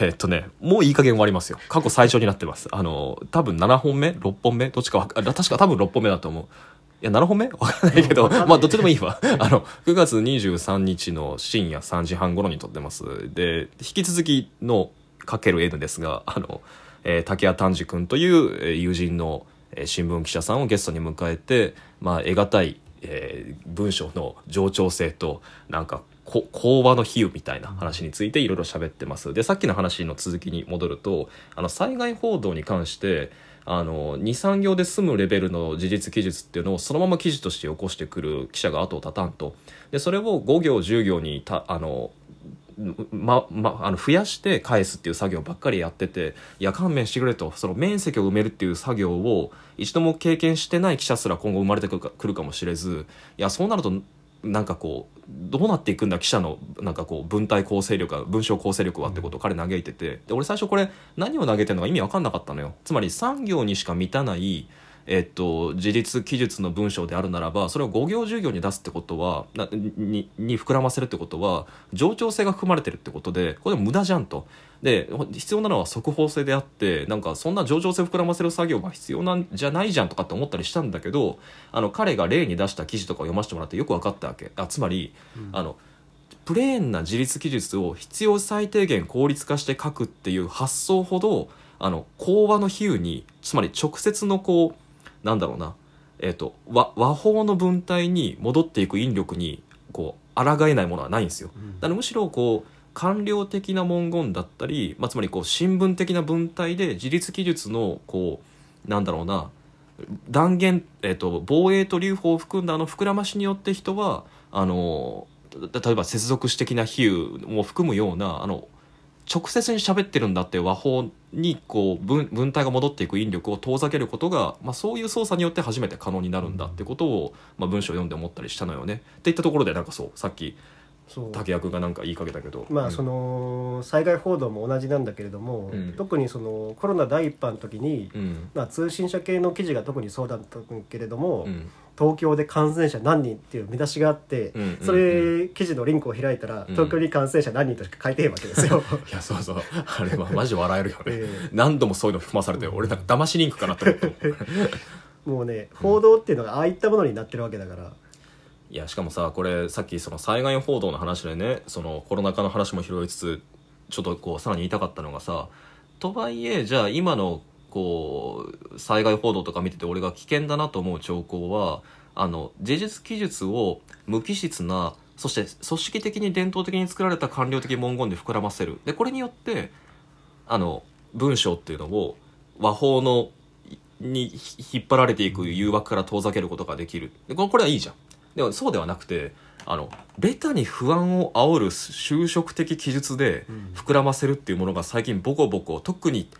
えーっとね、もういい加減終わりますよ。過去最長になってます。あの、多分7本目 ?6 本目？どっちかわか、あ確か多分6本目だと思う。いや、7本目？わかんないけど、まあ、どっちでもいいわ。あの、9月23日の深夜3時半頃に撮ってます。で、引き続きのかける N ですが、あの、えー竹谷丹治君というえー友人のえー新聞記者さんをゲストに迎えて、まあ、得難い、えー文章の冗長性となんかこ講話の比喩みたいな話についていろいろ喋ってます。でさっきの話の続きに戻るとあの災害報道に関してあの23行で済むレベルの事実記述っていうのをそのまま記事として起こしてくる記者が後を絶たんと。でそれを5行10行にたあのまま、あの増やして返すっていう作業ばっかりやってていや勘弁してくれと。その面積を埋めるっていう作業を一度も経験してない記者すら今後生まれてくるかくるかもしれずいやそうなるとなんかこうどうなっていくんだ記者のなんかこう文体構成力が文章構成力はってことを彼嘆いてて。で俺最初これ何を投げてるのか意味わかんなかったのよ。つまり産業にしか満たないえっと、自立記述の文章であるならばそれを5行10行に出すってことはなにに膨らませるってことは冗長性が含まれてるってことでこれ無駄じゃんと。で必要なのは速報性であってなんかそんな冗長性膨らませる作業が必要なんじゃないじゃんとかって思ったりしたんだけどあの彼が例に出した記事とかを読ませてもらってよく分かったわけ。あつまり、あのプレーンな自立記述を必要最低限効率化して書くっていう発想ほどあの講話の比喩につまり直接のこうなんだろうな、えー、と和和法の文体に戻っていく引力にこう抗えないものはないんですよ。だからむしろこう官僚的な文言だったり、まあ、つまりこう新聞的な文体で自立記述のこうなんだろうな断言、えー、と防衛と留保を含んだあの膨らましによって人はあの例えば接続詞的な比喩も含むようなあの直接に喋ってるんだって和法にこう文文体が戻っていく引力を遠ざけることが、まあ、そういう操作によって初めて可能になるんだってことを、まあ、文章を読んで思ったりしたのよね。っていったところでなんかそうさっきそう。竹谷君がなんか言いかけたけど。まあその災害報道も同じなんだけれども、うん。特にそのコロナ第一波の時に、うん。まあ、通信社系の記事が特にそうだったけれども、うん。東京で感染者何人っていう見出しがあって、うんうんうん。それ記事のリンクを開いたら、うん。東京に感染者何人としか書いてへんわけですよ。いやそうそう。あれはマジ笑えるよね、ええ。何度もそういうの含まされて俺なんか騙しリンクかなと思ったもんもうね報道っていうのがああいったものになってるわけだから、いやしかもさこれさっきその災害報道の話でねそのコロナ禍の話も拾いつつちょっとこうさらに言いたかったのがさとはいえじゃあ今のこう災害報道とか見てて俺が危険だなと思う兆候はあの事実記述を無機質なそして組織的に伝統的に作られた官僚的文言で膨らませる。でこれによってあの文章っていうのを和法のに引っ張られていく誘惑から遠ざけることができる。でこれこれはいいじゃん。でもそうではなくてあのベタに不安を煽る就職的記述で膨らませるっていうものが最近ボコボコ特に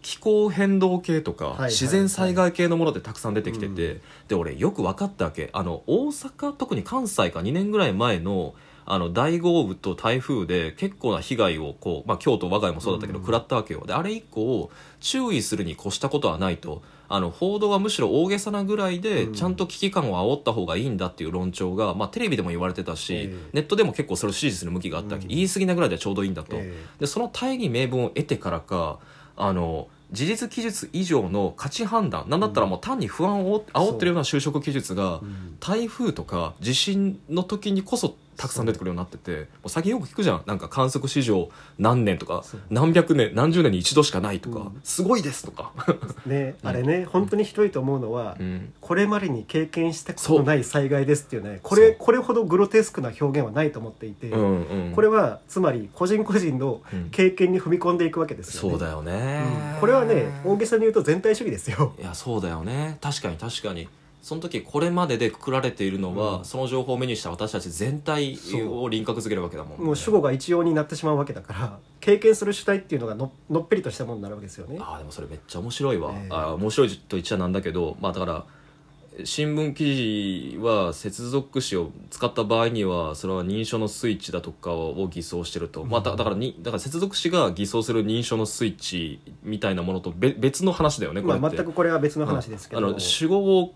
気候変動系とか自然災害系のものでたくさん出てきてて、で俺よく分かったわけ。あの大阪特に関西か2年ぐらい前のあの大豪雨と台風で結構な被害をこう、まあ、京都我が家もそうだったけど、うん。食らったわけよ。であれ以降注意するに越したことはないとあの報道はむしろ大げさなぐらいでうん。ちゃんと危機感を煽った方がいいんだっていう論調が、まあ、テレビでも言われてたし、ええ。ネットでも結構それを支持する向きがあったわけ、うん。言い過ぎなぐらいではちょうどいいんだと、えでその大義名分を得てからかあの事実記述以上の価値判断なんだったらもう単に不安を煽ってるような就職記述が台風とか地震の時にこそたくさん出てくるようになってて最近よく聞くじゃん。なんか観測史上何年とか何百年何十年に一度しかないとか、うん。すごいですとか、ね あれね本当にひどいと思うのは、うん、これまでに経験したことのない災害ですっていうねこれこれほどグロテスクな表現はないと思っていて、うんうん。これはつまり個人個人のうん。経験に踏み込んでいくわけですよね。そうだよね、うん。これはね大げさに言うと全体主義ですよ。いやそうだよね。確かに確かにその時これまででくくられているのは、うん。その情報を目にした私たち全体を輪郭づけるわけだもんね。もう主語が一様になってしまうわけだから経験する主体っていうのがののっぺりとしたものになるわけですよね。ああでもそれめっちゃ面白いわ、ええあー面白いと言っちゃなんだけどまあだから新聞記事は接続詞を使った場合にはそれは認証のスイッチだとかを偽装してると、まあ、だだからにだから接続詞が偽装する認証のスイッチみたいなものとべ別の話だよねこれって、まあ全くこれは別の話ですけど、あの主語を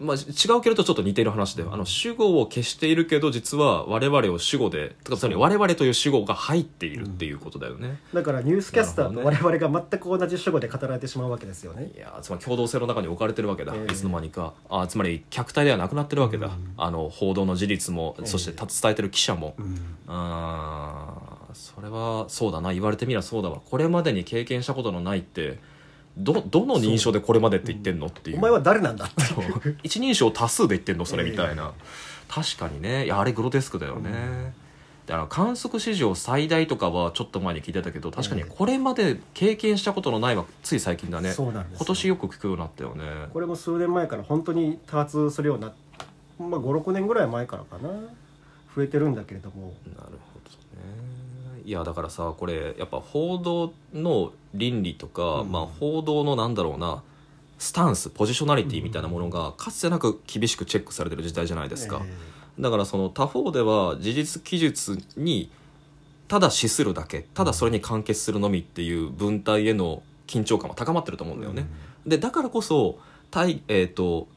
まあ、違うけれどちょっと似ている話であの主語を消しているけど実は我々を主語でつまり我々という主語が入っているっていうことだよね、だからニュースキャスターとな我る々が全く同じ主語で語られてしまうわけですよね。いやーつまり共同性の中に置かれてるわけだ、ええ。いつの間にか。あつまり客体ではなくなってるわけだ、あの報道の事実も、そしてた伝えてる記者も、あーそれはそうだな。言われてみればそうだわ。これまでに経験したことのないってどどの認証でこれまでって言ってんのっていう。お前は誰なんだって。そう。一人称多数で言ってんのそれみたいな、確かにね。いやあれグロテスクだよね、だから観測史上最大とかはちょっと前に聞いてたけど確かにこれまで経験したことのないはつい最近だね。そうなんですよ。今年よく聞くようになったよね。これも数年前から本当に多発するようになっまあ56年ぐらい前からかな。増えてるんだけれども。なるほどねいやだからさこれやっぱ報道の倫理とか、うん。まあ、報道のなんだろうなスタンスポジショナリティみたいなものがかつてなく厳しくチェックされてる時代じゃないですか、えだからその他方では事実記述にただ資するだけただそれに完結するのみっていう文体への緊張感は高まってると思うんだよね、でだからこそ対えっ、と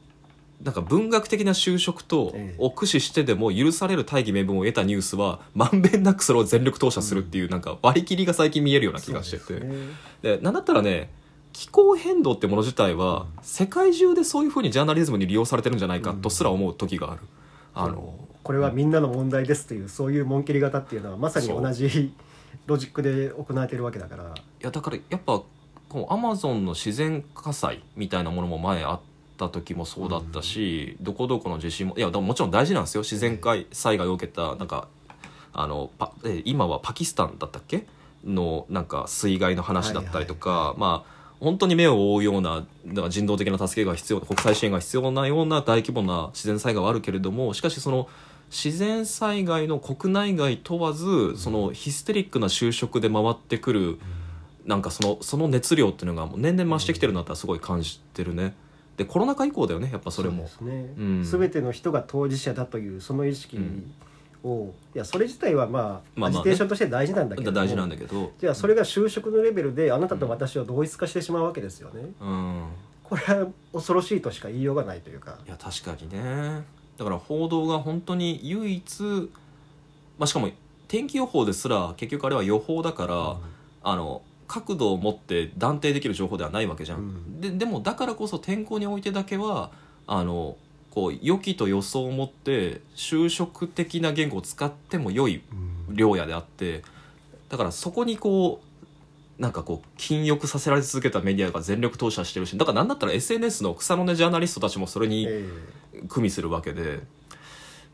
なんか文学的な修飾とええ。を駆使してでも許される大義名分を得たニュースはまんべんなくそれを全力投射するっていうなんか割り切りが最近見えるような気がしてて。そうですね。でなんだったらね気候変動ってもの自体は世界中でそういうふうにジャーナリズムに利用されてるんじゃないかとすら思う時がある。あのこれはみんなの問題ですというそういう紋切り型っていうのはまさに同じロジックで行われてるわけだから。いやだからやっぱこうアマゾンの自然火災みたいなものも前あった時もそうだったし、どこどこの地震もいやでももちろん大事なんですよ。自然災害を受けたなんかあのパえ今はパキスタンだったっけ？のなんか水害の話だったりとか、まあ本当に目を覆うようなだから人道的な助けが必要国際支援が必要なような大規模な自然災害はあるけれどもしかしその自然災害の国内外問わずそのヒステリックな就職で回ってくるなんかそのその熱量っていうのがもう年々増してきてるなってすごい感じてるねでコロナ禍以降だよねやっぱそれも。うですね、うん。全ての人が当事者だというその意識を、いやそれ自体はまあ、まあアジテーションとして大事なんだけど。も大事なんだけど。じゃあそれが就職のレベルであなたと私を同一化してしまうわけですよね、うんこれは恐ろしいとしか言いようがないというか。いや確かにね。だから報道が本当に唯一、まあ、しかも天気予報ですら結局あれは予報だから、あの角度を持って断定できる情報ではないわけじゃん、うん。ででもだからこそ天候においてだけはあのこう予期と予想を持って就職的な言語を使っても良い量やであってだからそこにこうなんかこう禁欲させられ続けたメディアが全力投射してるしだからなんだったら SNS の草の根ジャーナリストたちもそれにえ。組みするわけで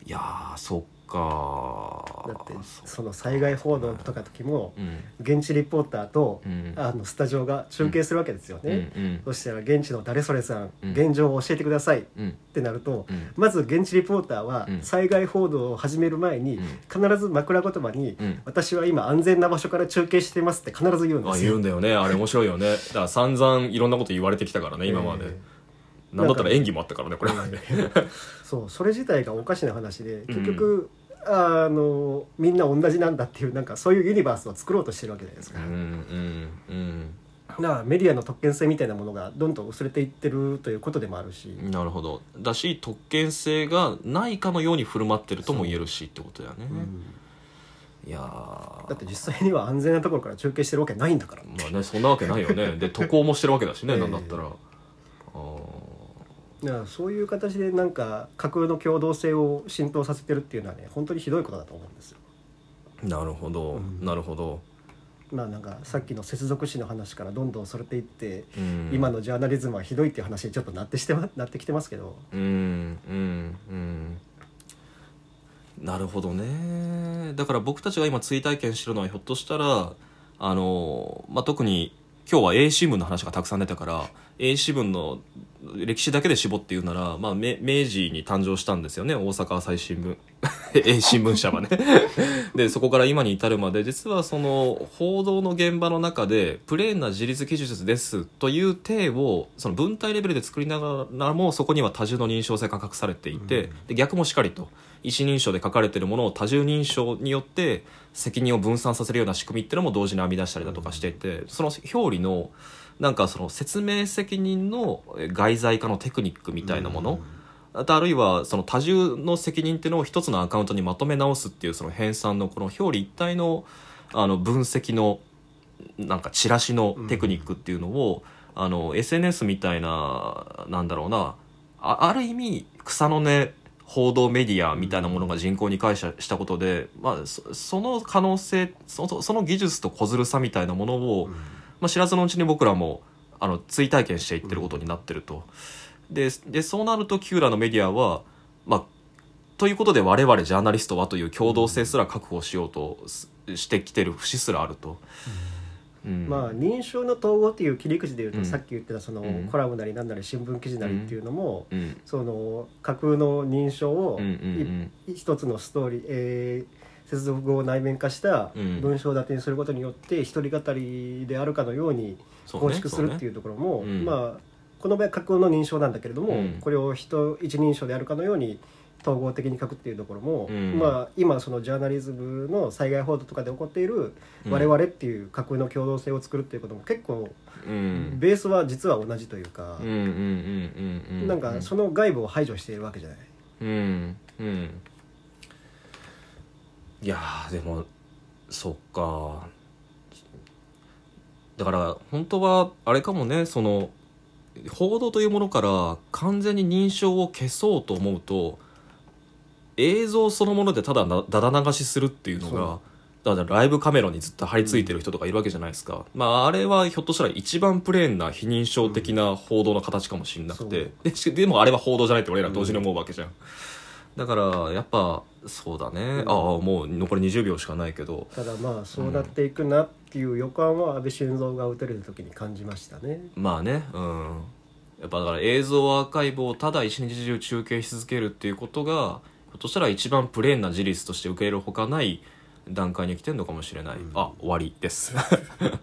いやーそっか。えだってその災害報道とか時もうん。現地リポーターと、うん。あのスタジオが中継するわけですようんね、うん。そしたら現地の誰それさん、うん。現状を教えてくださいっうん。てなると、うん。まず現地リポーターはうん。災害報道を始める前にうん。必ず枕言葉にうん「私は今安全な場所から中継しています」って必ず言うんですよ。あ言うん。だよね。あれ面白いよね。だから散々いろんなこと言われてきたからね今まで、えなんだったら演技もあったからねこれまで、えそうそれ自体がおかしな話で結局、あのみんな同じなんだっていうなんかそういうユニバースを作ろうとしてるわけじゃないですか。うんうんうん。メディアの特権性みたいなものがどんどん薄れていってるということでもあるし、なるほど。だし特権性がないかのように振る舞ってるとも言えるしってことだよね、いやー。だって実際には安全なところから中継してるわけないんだから。まあねそんなわけないよね。で渡航もしてるわけだしね、ええ。なんだったらからそういう形でなんか架空の共同性を浸透させてるっていうのはね本当にひどいことだと思うんですよ。なるほど、うん。なるほど、まあなんかさっきの接続詞の話からどんどんそれていって、うん、今のジャーナリズムはひどいっていう話にちょっとなってして、ま、なってきてますけど、うんうんうん。なるほどね。だから僕たちが今追体験してるのはひょっとしたらあの、まあ、特に今日は英新聞の話がたくさん出たから英新聞の歴史だけで絞って言うなら、まあ、め明治に誕生したんですよね。大阪朝日新聞。英新聞社はね。でそこから今に至るまで実はその報道の現場の中でプレーンな自立記述ですという体をその文体レベルで作りながらもそこには多重の認証性が隠されていて、で逆もしかりと一人称で書かれているものを多重認証によって責任を分散させるような仕組みっていうのも同時に編み出したりだとかしていてその表裏のなんかその説明責任のえ外在化のテクニックみたいなもの、あとあるいはその多重の責任っていうのを一つのアカウントにまとめ直すっていうその編纂のこの表裏一体のあの分析のなんかチラシのテクニックっていうのを、あの SNS みたいななんだろうなあある意味草の根報道メディアみたいなものが人口に感謝したことで、まあ、そその可能性その技術と小ずるさみたいなものを、まあ、知らずのうちに僕らもあの追体験していってることになってると。ででそうなるとキューラのメディアは、まあ、ということで我々ジャーナリストはという共同性すら確保しようとすしてきてる節すらあると。うん。まあ認証の統合っていう切り口でいうと、うん。さっき言ってたその、うん。コラムなりなんなり新聞記事なりっていうのも、うん。その架空の認証を一つのストーリー、えー接続語を内面化したうん。文章立てにすることによって一人語りであるかのように構築するっていうところも、まあこの場合架空の認証なんだけれども、うん。これを人一人称であるかのように統合的に書くっていうところも、うん。まあ今そのジャーナリズムの災害報道とかで起こっているうん。我々っていう架空の共同性を作るっていうことも結構うん。ベースは実は同じというかなんかその外部を排除しているわけじゃない。うん。うんいやーでもそっか。だから本当はあれかもねその報道というものから完全に認証を消そうと思うと映像そのものでただなだだ流しするっていうのがだからライブカメラにずっと張り付いてる人とかいるわけじゃないですか、まああれはひょっとしたら一番プレーンな非認証的な報道の形かもしれなくて、でしでもあれは報道じゃないって俺ら同時に思うわけじゃん、だからやっぱそうだね、うん。ああもう残り20秒しかないけど。ただまあそうなっていくなっていう予感は安倍晋三が打たれた時に感じましたね。まあねうん。やっぱだから映像アーカイブをただ一日中中継し続けるっていうことがひょっとしたら一番プレーンな事実として受け入れるほかない段階に来てるのかもしれない、うん。あ終わりです